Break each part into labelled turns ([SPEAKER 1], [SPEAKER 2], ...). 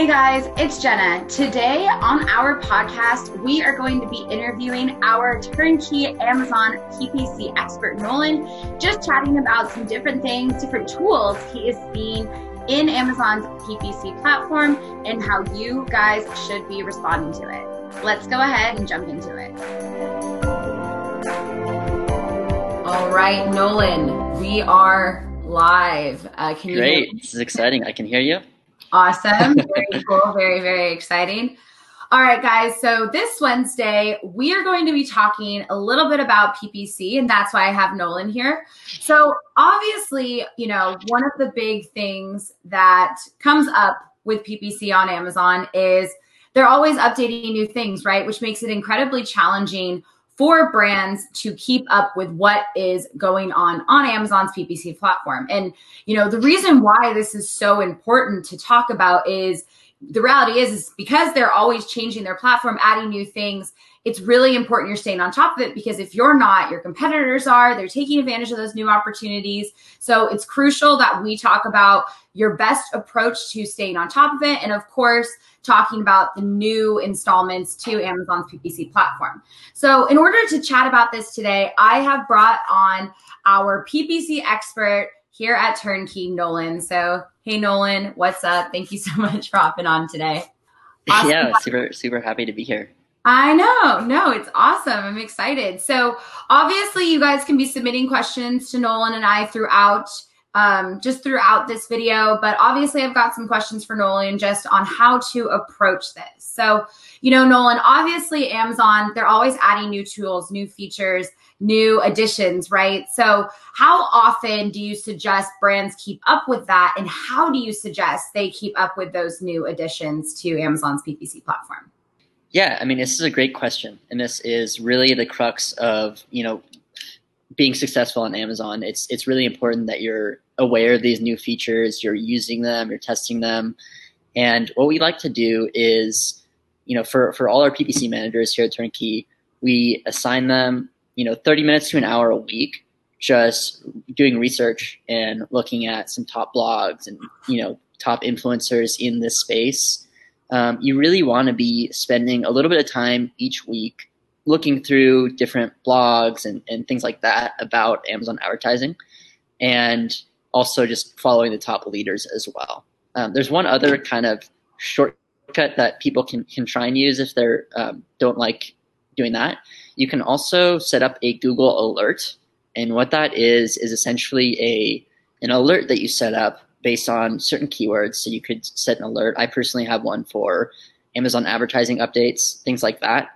[SPEAKER 1] Hey guys, it's Jenna. Today on our podcast, we are going to be interviewing our turnkey Amazon PPC expert, Nolan, just chatting about some different things, different tools he is seeing in Amazon's PPC platform and how you guys should be responding to it. Let's go ahead and jump into it. All right, Nolan, we are live.
[SPEAKER 2] Uh, can you Great. This is exciting. I can hear you.
[SPEAKER 1] Awesome. Very cool. Very, very exciting. All right, guys. So this Wednesday, we are going to be talking a little bit about PPC, and that's why I have Nolan here. So, obviously, you know, one of the big things that comes up with PPC on Amazon is they're always updating new things, right? Which makes it incredibly challenging for brands to keep up with what is going on on Amazon's PPC platform. And you know, the reason why this is so important to talk about is the reality is is because they're always changing their platform, adding new things. It's really important you're staying on top of it because if you're not, your competitors are, they're taking advantage of those new opportunities. So it's crucial that we talk about your best approach to staying on top of it. And of course, talking about the new installments to Amazon's PPC platform. So, in order to chat about this today, I have brought on our PPC expert here at Turnkey, Nolan. So, hey, Nolan, what's up? Thank you so much for hopping on today.
[SPEAKER 2] Awesome. Yeah, super, super happy to be here.
[SPEAKER 1] I know. No, it's awesome. I'm excited. So, obviously, you guys can be submitting questions to Nolan and I throughout um, just throughout this video. But obviously, I've got some questions for Nolan just on how to approach this. So, you know, Nolan, obviously, Amazon, they're always adding new tools, new features, new additions, right? So, how often do you suggest brands keep up with that? And how do you suggest they keep up with those new additions to Amazon's PPC platform?
[SPEAKER 2] Yeah, I mean, this is a great question. And this is really the crux of, you know, being successful on Amazon, it's it's really important that you're aware of these new features, you're using them, you're testing them. And what we like to do is, you know, for, for all our PPC managers here at Turnkey, we assign them, you know, 30 minutes to an hour a week just doing research and looking at some top blogs and, you know, top influencers in this space. Um, you really want to be spending a little bit of time each week looking through different blogs and, and things like that about Amazon advertising and also just following the top leaders as well. Um, there's one other kind of shortcut that people can, can try and use if they um, don't like doing that. You can also set up a Google alert. And what that is, is essentially a an alert that you set up based on certain keywords. So you could set an alert. I personally have one for Amazon advertising updates, things like that.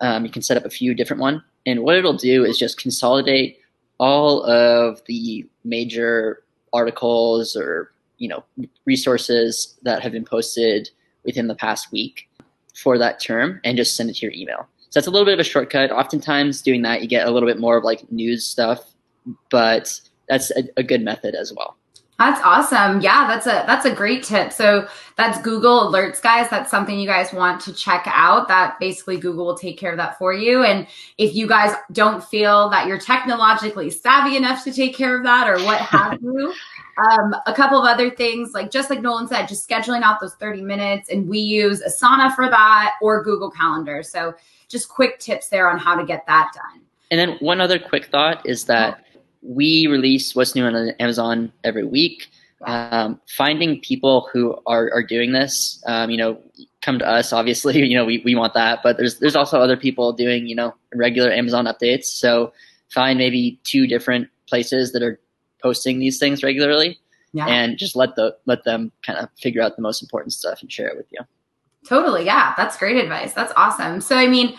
[SPEAKER 2] Um, you can set up a few different one, and what it'll do is just consolidate all of the major articles or you know resources that have been posted within the past week for that term, and just send it to your email. So that's a little bit of a shortcut. Oftentimes, doing that, you get a little bit more of like news stuff, but that's a, a good method as well.
[SPEAKER 1] That's awesome. Yeah, that's a that's a great tip. So that's Google Alerts, guys. That's something you guys want to check out. That basically Google will take care of that for you. And if you guys don't feel that you're technologically savvy enough to take care of that or what have you, um, a couple of other things, like just like Nolan said, just scheduling out those 30 minutes. And we use Asana for that or Google Calendar. So just quick tips there on how to get that done.
[SPEAKER 2] And then one other quick thought is that we release what's new on Amazon every week. Um, finding people who are, are doing this, um, you know, come to us. Obviously, you know, we, we want that, but there's there's also other people doing, you know, regular Amazon updates. So find maybe two different places that are posting these things regularly, yeah. and just let the let them kind of figure out the most important stuff and share it with you.
[SPEAKER 1] Totally, yeah, that's great advice. That's awesome. So, I mean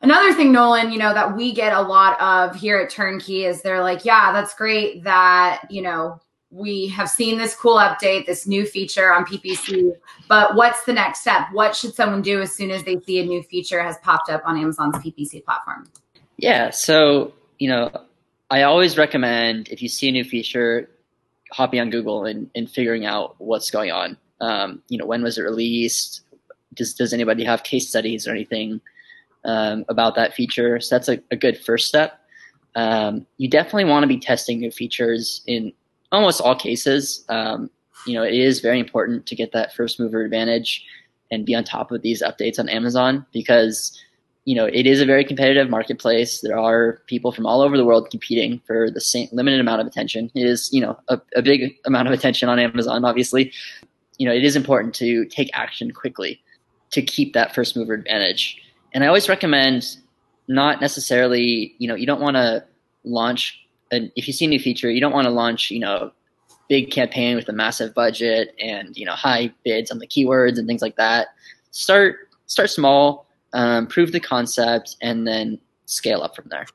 [SPEAKER 1] Another thing, Nolan, you know, that we get a lot of here at Turnkey is they're like, yeah, that's great that, you know, we have seen this cool update, this new feature on PPC, but what's the next step? What should someone do as soon as they see a new feature has popped up on Amazon's PPC platform?
[SPEAKER 2] Yeah, so you know, I always recommend if you see a new feature, hopping on Google and, and figuring out what's going on. Um, you know, when was it released? Does does anybody have case studies or anything um, about that feature? So that's a, a good first step. Um, you definitely want to be testing new features in almost all cases. Um, you know, it is very important to get that first mover advantage and be on top of these updates on Amazon because you know it is a very competitive marketplace. There are people from all over the world competing for the same limited amount of attention. It is you know a, a big amount of attention on Amazon, obviously. You know, it is important to take action quickly to keep that first mover advantage. And I always recommend not necessarily, you know, you don't want to launch and if you see a new feature, you don't want to launch, you know, big campaign with a massive budget and you know high bids on the keywords and things like that. Start start small, um, prove the concept, and then scale up from there.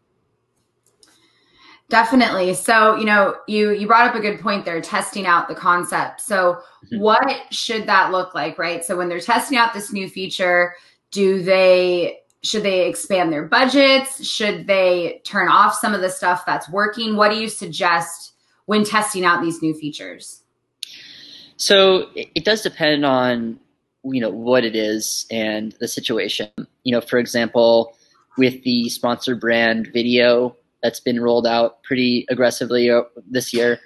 [SPEAKER 1] Definitely. So, you know, you you brought up a good point there, testing out the concept. So, mm-hmm. what should that look like, right? So, when they're testing out this new feature, do they should they expand their budgets? Should they turn off some of the stuff that's working? What do you suggest when testing out these new features?
[SPEAKER 2] So it does depend on you know what it is and the situation. You know, for example, with the sponsored brand video that's been rolled out pretty aggressively uh, this year,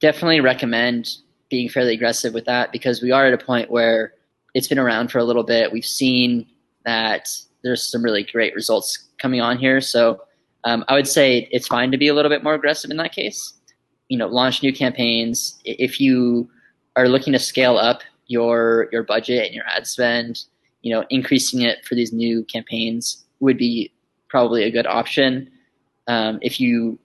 [SPEAKER 2] definitely recommend being fairly aggressive with that because we are at a point where it's been around for a little bit. We've seen that there's some really great results coming on here. So um, I would say it's fine to be a little bit more aggressive in that case. You know launch new campaigns. If you are looking to scale up your your budget and your ad spend you know increasing it for these new campaigns would be probably a good option. Um, if you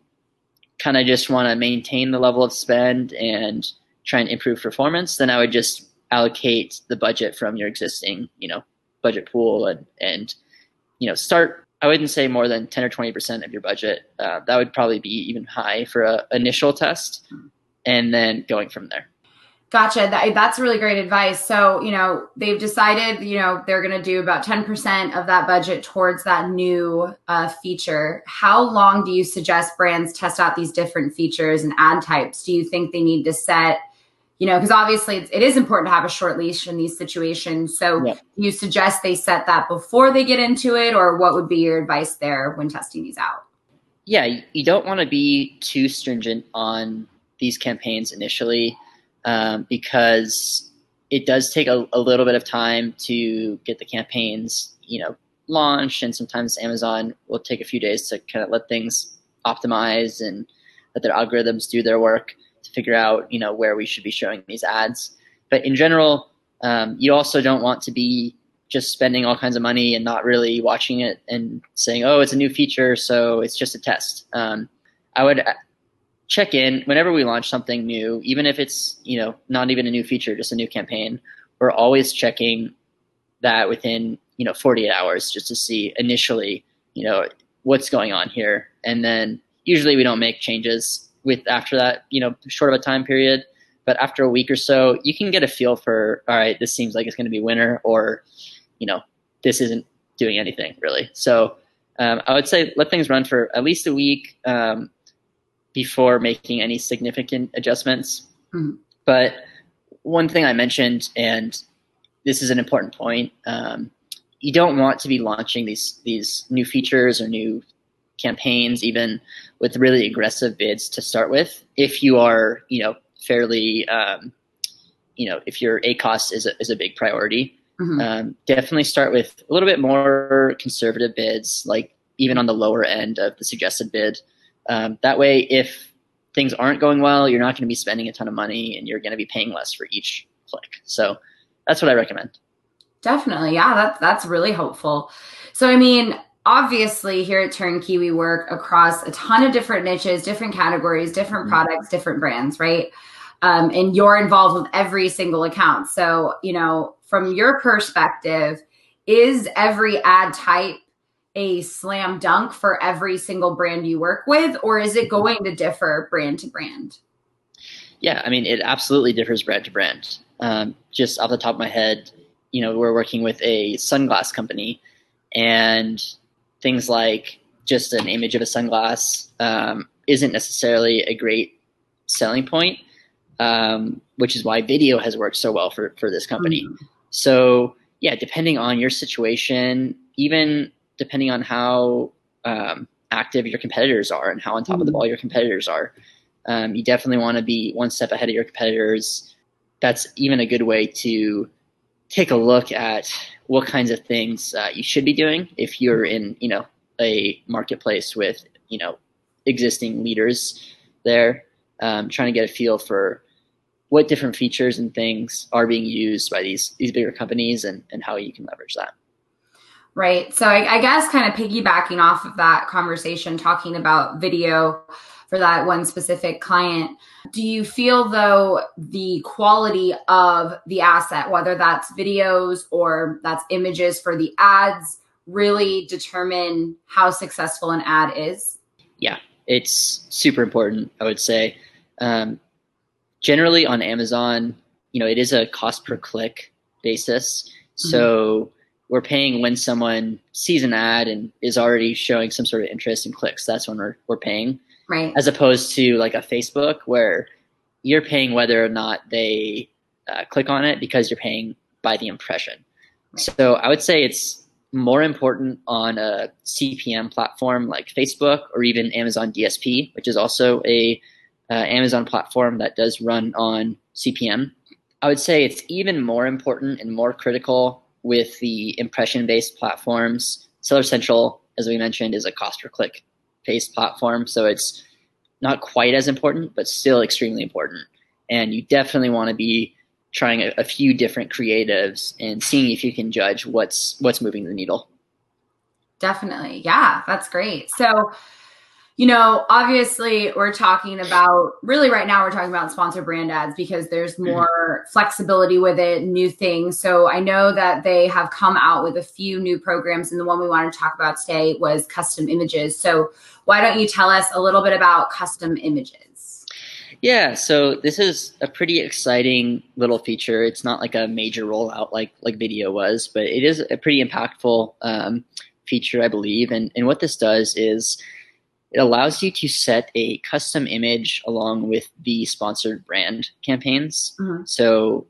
[SPEAKER 2] kind of just want to maintain the level of spend and try and improve performance then i would just allocate the budget from your existing you know budget pool and and you know start I wouldn't say more than 10 or 20% of your budget. Uh, that would probably be even high for an initial test and then going from there.
[SPEAKER 1] Gotcha. That, that's really great advice. So, you know, they've decided, you know, they're going to do about 10% of that budget towards that new uh, feature. How long do you suggest brands test out these different features and ad types? Do you think they need to set you know, because obviously it is important to have a short leash in these situations. So yeah. you suggest they set that before they get into it, or what would be your advice there when testing these out?
[SPEAKER 2] Yeah, you don't want to be too stringent on these campaigns initially um, because it does take a, a little bit of time to get the campaigns, you know, launched, and sometimes Amazon will take a few days to kind of let things optimize and let their algorithms do their work to figure out you know where we should be showing these ads. But in general, um, you also don't want to be just spending all kinds of money and not really watching it and saying, "Oh, it's a new feature, so it's just a test." Um, I would uh, check in whenever we launch something new, even if it's you know not even a new feature, just a new campaign. We're always checking that within you know 48 hours just to see initially you know what's going on here, and then usually we don't make changes with after that, you know, short of a time period. But after a week or so, you can get a feel for, all right, this seems like it's going to be winter, or, you know, this isn't doing anything really. So um, I would say let things run for at least a week um, before making any significant adjustments. Mm-hmm. But one thing I mentioned, and this is an important point, um, you don't want to be launching these these new features or new campaigns, even with really aggressive bids to start with. If you are, you know, fairly, um, you know, if your ACOS is a, is a big priority, mm-hmm. um, definitely start with a little bit more conservative bids, like even on the lower end of the suggested bid. Um, that way, if things aren't going well, you're not going to be spending a ton of money and you're going to be paying less for each click. So that's what I recommend.
[SPEAKER 1] Definitely. Yeah, that's that's really helpful. So I mean, obviously here at turnkey we work across a ton of different niches different categories different mm-hmm. products different brands right um, and you're involved with every single account so you know from your perspective is every ad type a slam dunk for every single brand you work with or is it mm-hmm. going to differ brand to brand
[SPEAKER 2] yeah i mean it absolutely differs brand to brand um, just off the top of my head you know we're working with a sunglass company and things like just an image of a sunglass um, isn't necessarily a great selling point, um, which is why video has worked so well for, for this company. Mm-hmm. So, yeah, depending on your situation, even depending on how um, active your competitors are and how on top mm-hmm. of the mm-hmm. ball your competitors are, um, you definitely want to be one step ahead of your competitors. That's even a good way to take a look at what kinds of things uh, you should be doing if you're in, you know, a marketplace with, you know, existing leaders there, um, trying to get a feel for what different features and things are being used by these these bigger companies and, and how you can leverage that.
[SPEAKER 1] Right. So I, I guess kind of piggybacking off of that conversation, talking about video for that one specific client. Do you feel though the quality of the asset, whether that's videos or that's images for the ads, really determine how successful an ad is?
[SPEAKER 2] Yeah, it's super important, I would say. Um, generally on Amazon, you know, it is a cost per click basis. Mm-hmm. So we're paying when someone sees an ad and is already showing some sort of interest and clicks. That's when we're, we're paying
[SPEAKER 1] right?
[SPEAKER 2] As opposed to like a Facebook where you're paying whether or not they uh, click on it because you're paying by the impression. Right. So I would say it's more important on a CPM platform like Facebook or even Amazon DSP, which is also a uh, Amazon platform that does run on CPM. I would say it's even more important and more critical with the impression based platforms. Seller Central, as we mentioned, is a cost per click based platform. So it's not quite as important, but still extremely important. And you definitely want to be trying a, a few different creatives and seeing if you can judge what's what's moving the needle.
[SPEAKER 1] Definitely. Yeah, that's great. So you know, obviously we're talking about really right now we're talking about sponsor brand ads because there's mm-hmm. more mm-hmm. flexibility with it, new things. So I know that they have come out with a few new programs and the one we wanted to talk about today was custom images. So why don't you tell us a little bit about custom images?
[SPEAKER 2] Yeah, so this is a pretty exciting little feature. It's not like a major rollout like like video was, but it is a pretty impactful um, feature, I believe. And and what this does is it allows you to set a custom image along with the sponsored brand campaigns. Mm-hmm. So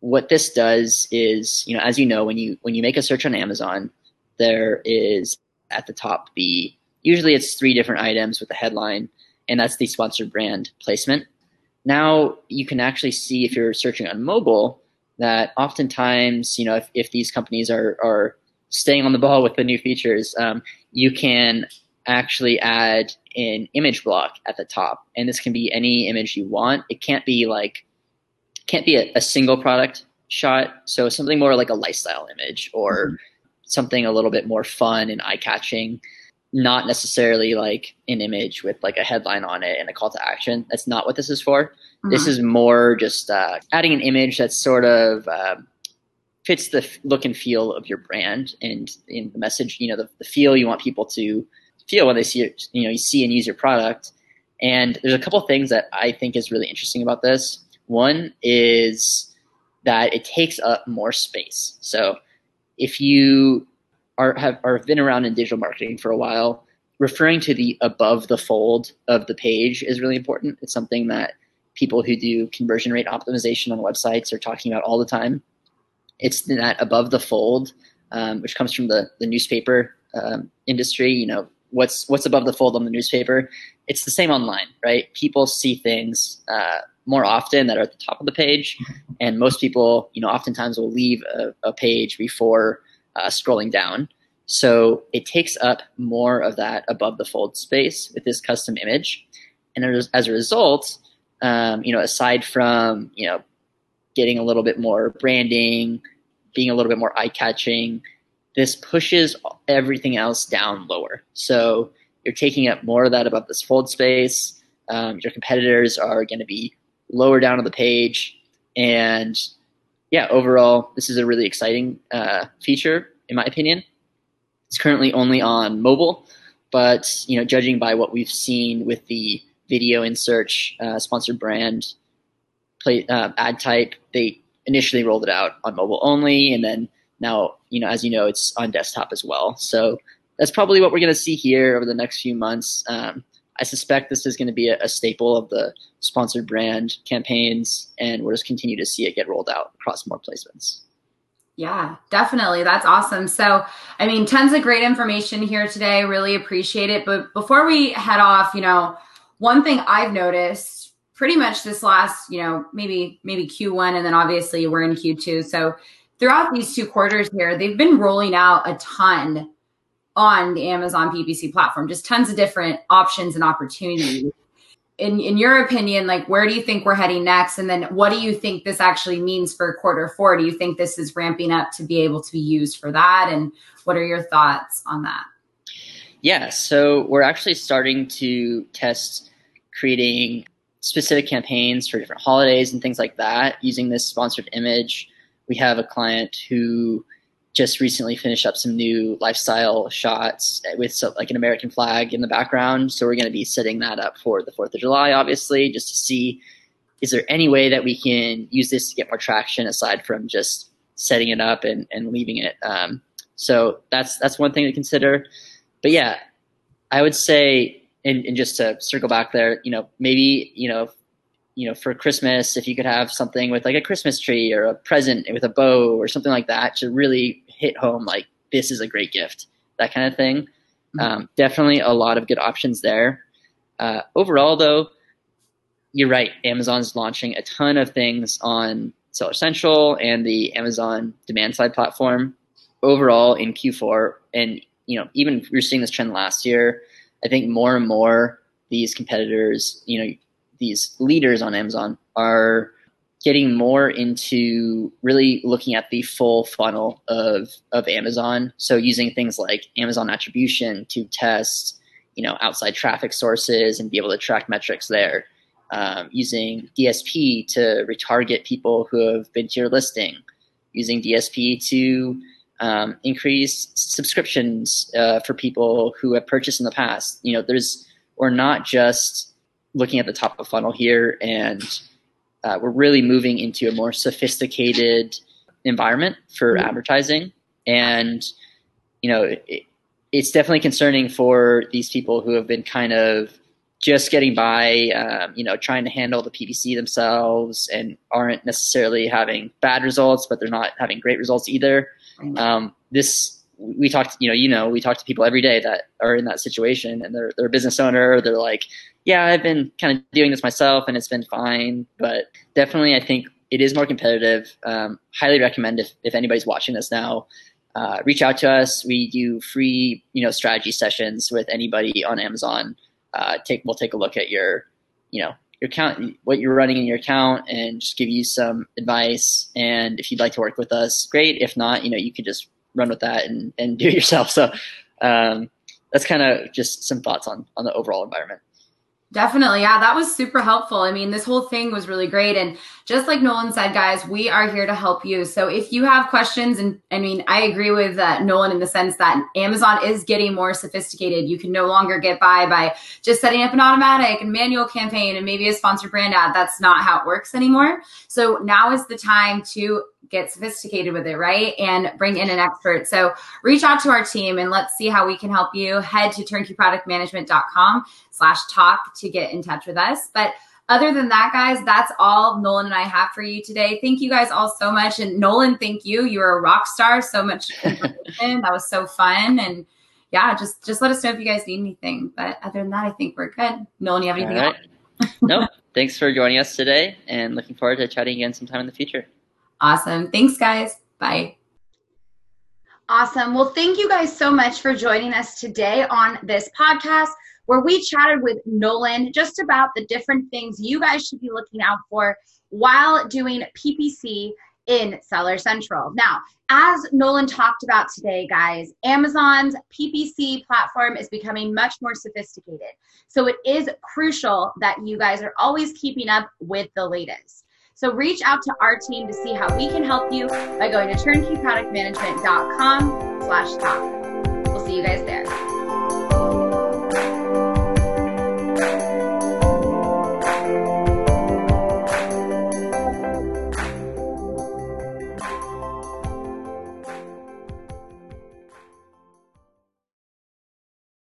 [SPEAKER 2] what this does is, you know, as you know, when you when you make a search on Amazon, there is at the top the usually it's three different items with a headline, and that's the sponsored brand placement. Now you can actually see if you're searching on mobile that oftentimes, you know, if, if these companies are are staying on the ball with the new features, um, you can actually add an image block at the top. And this can be any image you want. It can't be like, can't be a, a single product shot. So something more like a lifestyle image or mm-hmm. something a little bit more fun and eye catching. Not necessarily like an image with like a headline on it and a call to action. That's not what this is for. Mm-hmm. This is more just uh, adding an image that's sort of uh, fits the look and feel of your brand and in the message. You know, the, the feel you want people to feel when they see you know, you see and use your product. And there's a couple things that I think is really interesting about this. One is that it takes up more space. So if you are have are been around in digital marketing for a while, referring to the above the fold of the page is really important. It's something that people who do conversion rate optimization on websites are talking about all the time. It's that above the fold, um, which comes from the the newspaper um, industry. You know, what's what's above the fold on the newspaper. It's the same online, right? People see things uh, more often that are at the top of the page, and most people, you know, oftentimes will leave a, a page before uh, scrolling down. So it takes up more of that above the fold space with this custom image, and as, as a result, um, you know, aside from you know getting a little bit more branding, being a little bit more eye catching, this pushes everything else down lower. So you're taking up more of that above this fold space. Um, your competitors are going to be lower down on the page. And yeah, overall, this is a really exciting uh, feature, in my opinion. It's currently only on mobile, but you know, judging by what we've seen with the video in search uh, sponsored brand play, uh, ad type, they initially rolled it out on mobile only, and then now, you know, as you know, it's on desktop as well. So that's probably what we're going to see here over the next few months. Um, I suspect this is going to be a, a, staple of the sponsored brand campaigns, and we'll just continue to see it get rolled out across more placements.
[SPEAKER 1] Yeah, definitely. That's awesome. So, I mean, tons of great information here today. Really appreciate it. But before we head off, you know, one thing I've noticed pretty much this last, you know, maybe maybe Q1 and then obviously we're in Q2. So, throughout these two quarters here, they've been rolling out a ton on the Amazon PPC platform, just tons of different options and opportunities. In, in your opinion, like where do you think we're heading next? And then what do you think this actually means for quarter four? Do you think this is ramping up to be able to be used for that? And what are your thoughts on that?
[SPEAKER 2] Yeah, so we're actually starting to test creating specific campaigns for different holidays and things like that using this sponsored image. We have a client who just recently finished up some new lifestyle shots with like an American flag in the background. So we're going to be setting that up for the 4th of July, obviously, just to see is there any way that we can use this to get more traction aside from just setting it up and, and leaving it. Um, so that's that's one thing to consider. But yeah, I would say, and, and just to circle back there, you know, maybe you know you know, for Christmas, if you could have something with like a Christmas tree or a present with a bow or something like that to really hit home, like this is a great gift, that kind of thing. Mm-hmm. Um, definitely a lot of good options there. Uh, overall, though, you're right. Amazon's launching a ton of things on Seller Central and the Amazon demand side platform. Overall, in Q4, and you know, even we are seeing this trend last year. I think more and more these competitors, you know, these leaders on Amazon are getting more into really looking at the full funnel of of Amazon. So using things like Amazon attribution to test, you know, outside traffic sources and be able to track metrics there. Um, using DSP to retarget people who have been to your listing. Using DSP to um, increase subscriptions uh, for people who have purchased in the past. You know, there's we're not just looking at the top of funnel here, and uh, we're really moving into a more sophisticated environment for mm-hmm. advertising. And you know, it, it's definitely concerning for these people who have been kind of just getting by, um, you know, trying to handle the PPC themselves and aren't necessarily having bad results, but they're not having great results either. Um, this we talked, you know, you know, we talk to people every day that are in that situation, and they're they're a business owner. They're like, yeah, I've been kind of doing this myself and it's been fine. But definitely, I think it is more competitive. Um, highly recommend if, if anybody's watching this now, uh, reach out to us. We do free, you know, strategy sessions with anybody on Amazon. Uh, take we'll take a look at your, you know, your account, what you're running in your account, and just give you some advice. And if you'd like to work with us, great. If not, you know, you could just run with that and, and do it yourself. So um, that's kind of just some thoughts on on the overall environment.
[SPEAKER 1] Definitely. Yeah, that was super helpful. I mean, this whole thing was really great. And just like Nolan said, guys, we are here to help you. So if you have questions, and I mean, I agree with uh, Nolan in the sense that Amazon is getting more sophisticated. You can no longer get by by just setting up an automatic and manual campaign and maybe a sponsored brand ad. That's not how it works anymore. So now is the time to get sophisticated with it, right? And bring in an expert. So reach out to our team and let's see how we can help you. Head to turnkeyproductmanagement.com slash talk to get in touch with us. But other than that, guys, that's all Nolan and I have for you today. Thank you guys all so much. And Nolan, thank you. You're a rock star. So much information. that was so fun. And yeah, just just let us know if you guys need anything. But other than that, I think we're good. Nolan, you have anything right.
[SPEAKER 2] else? no. Thanks for joining us today and looking forward to chatting again sometime in the future.
[SPEAKER 1] Awesome. Thanks, guys. Bye. Awesome. Well, thank you guys so much for joining us today on this podcast where we chatted with Nolan just about the different things you guys should be looking out for while doing PPC in Seller Central. Now, as Nolan talked about today, guys, Amazon's PPC platform is becoming much more sophisticated. So it is crucial that you guys are always keeping up with the latest. So reach out to our team to see how we can help you by going to turnkeyproductmanagement.com slash talk. We'll see you guys there.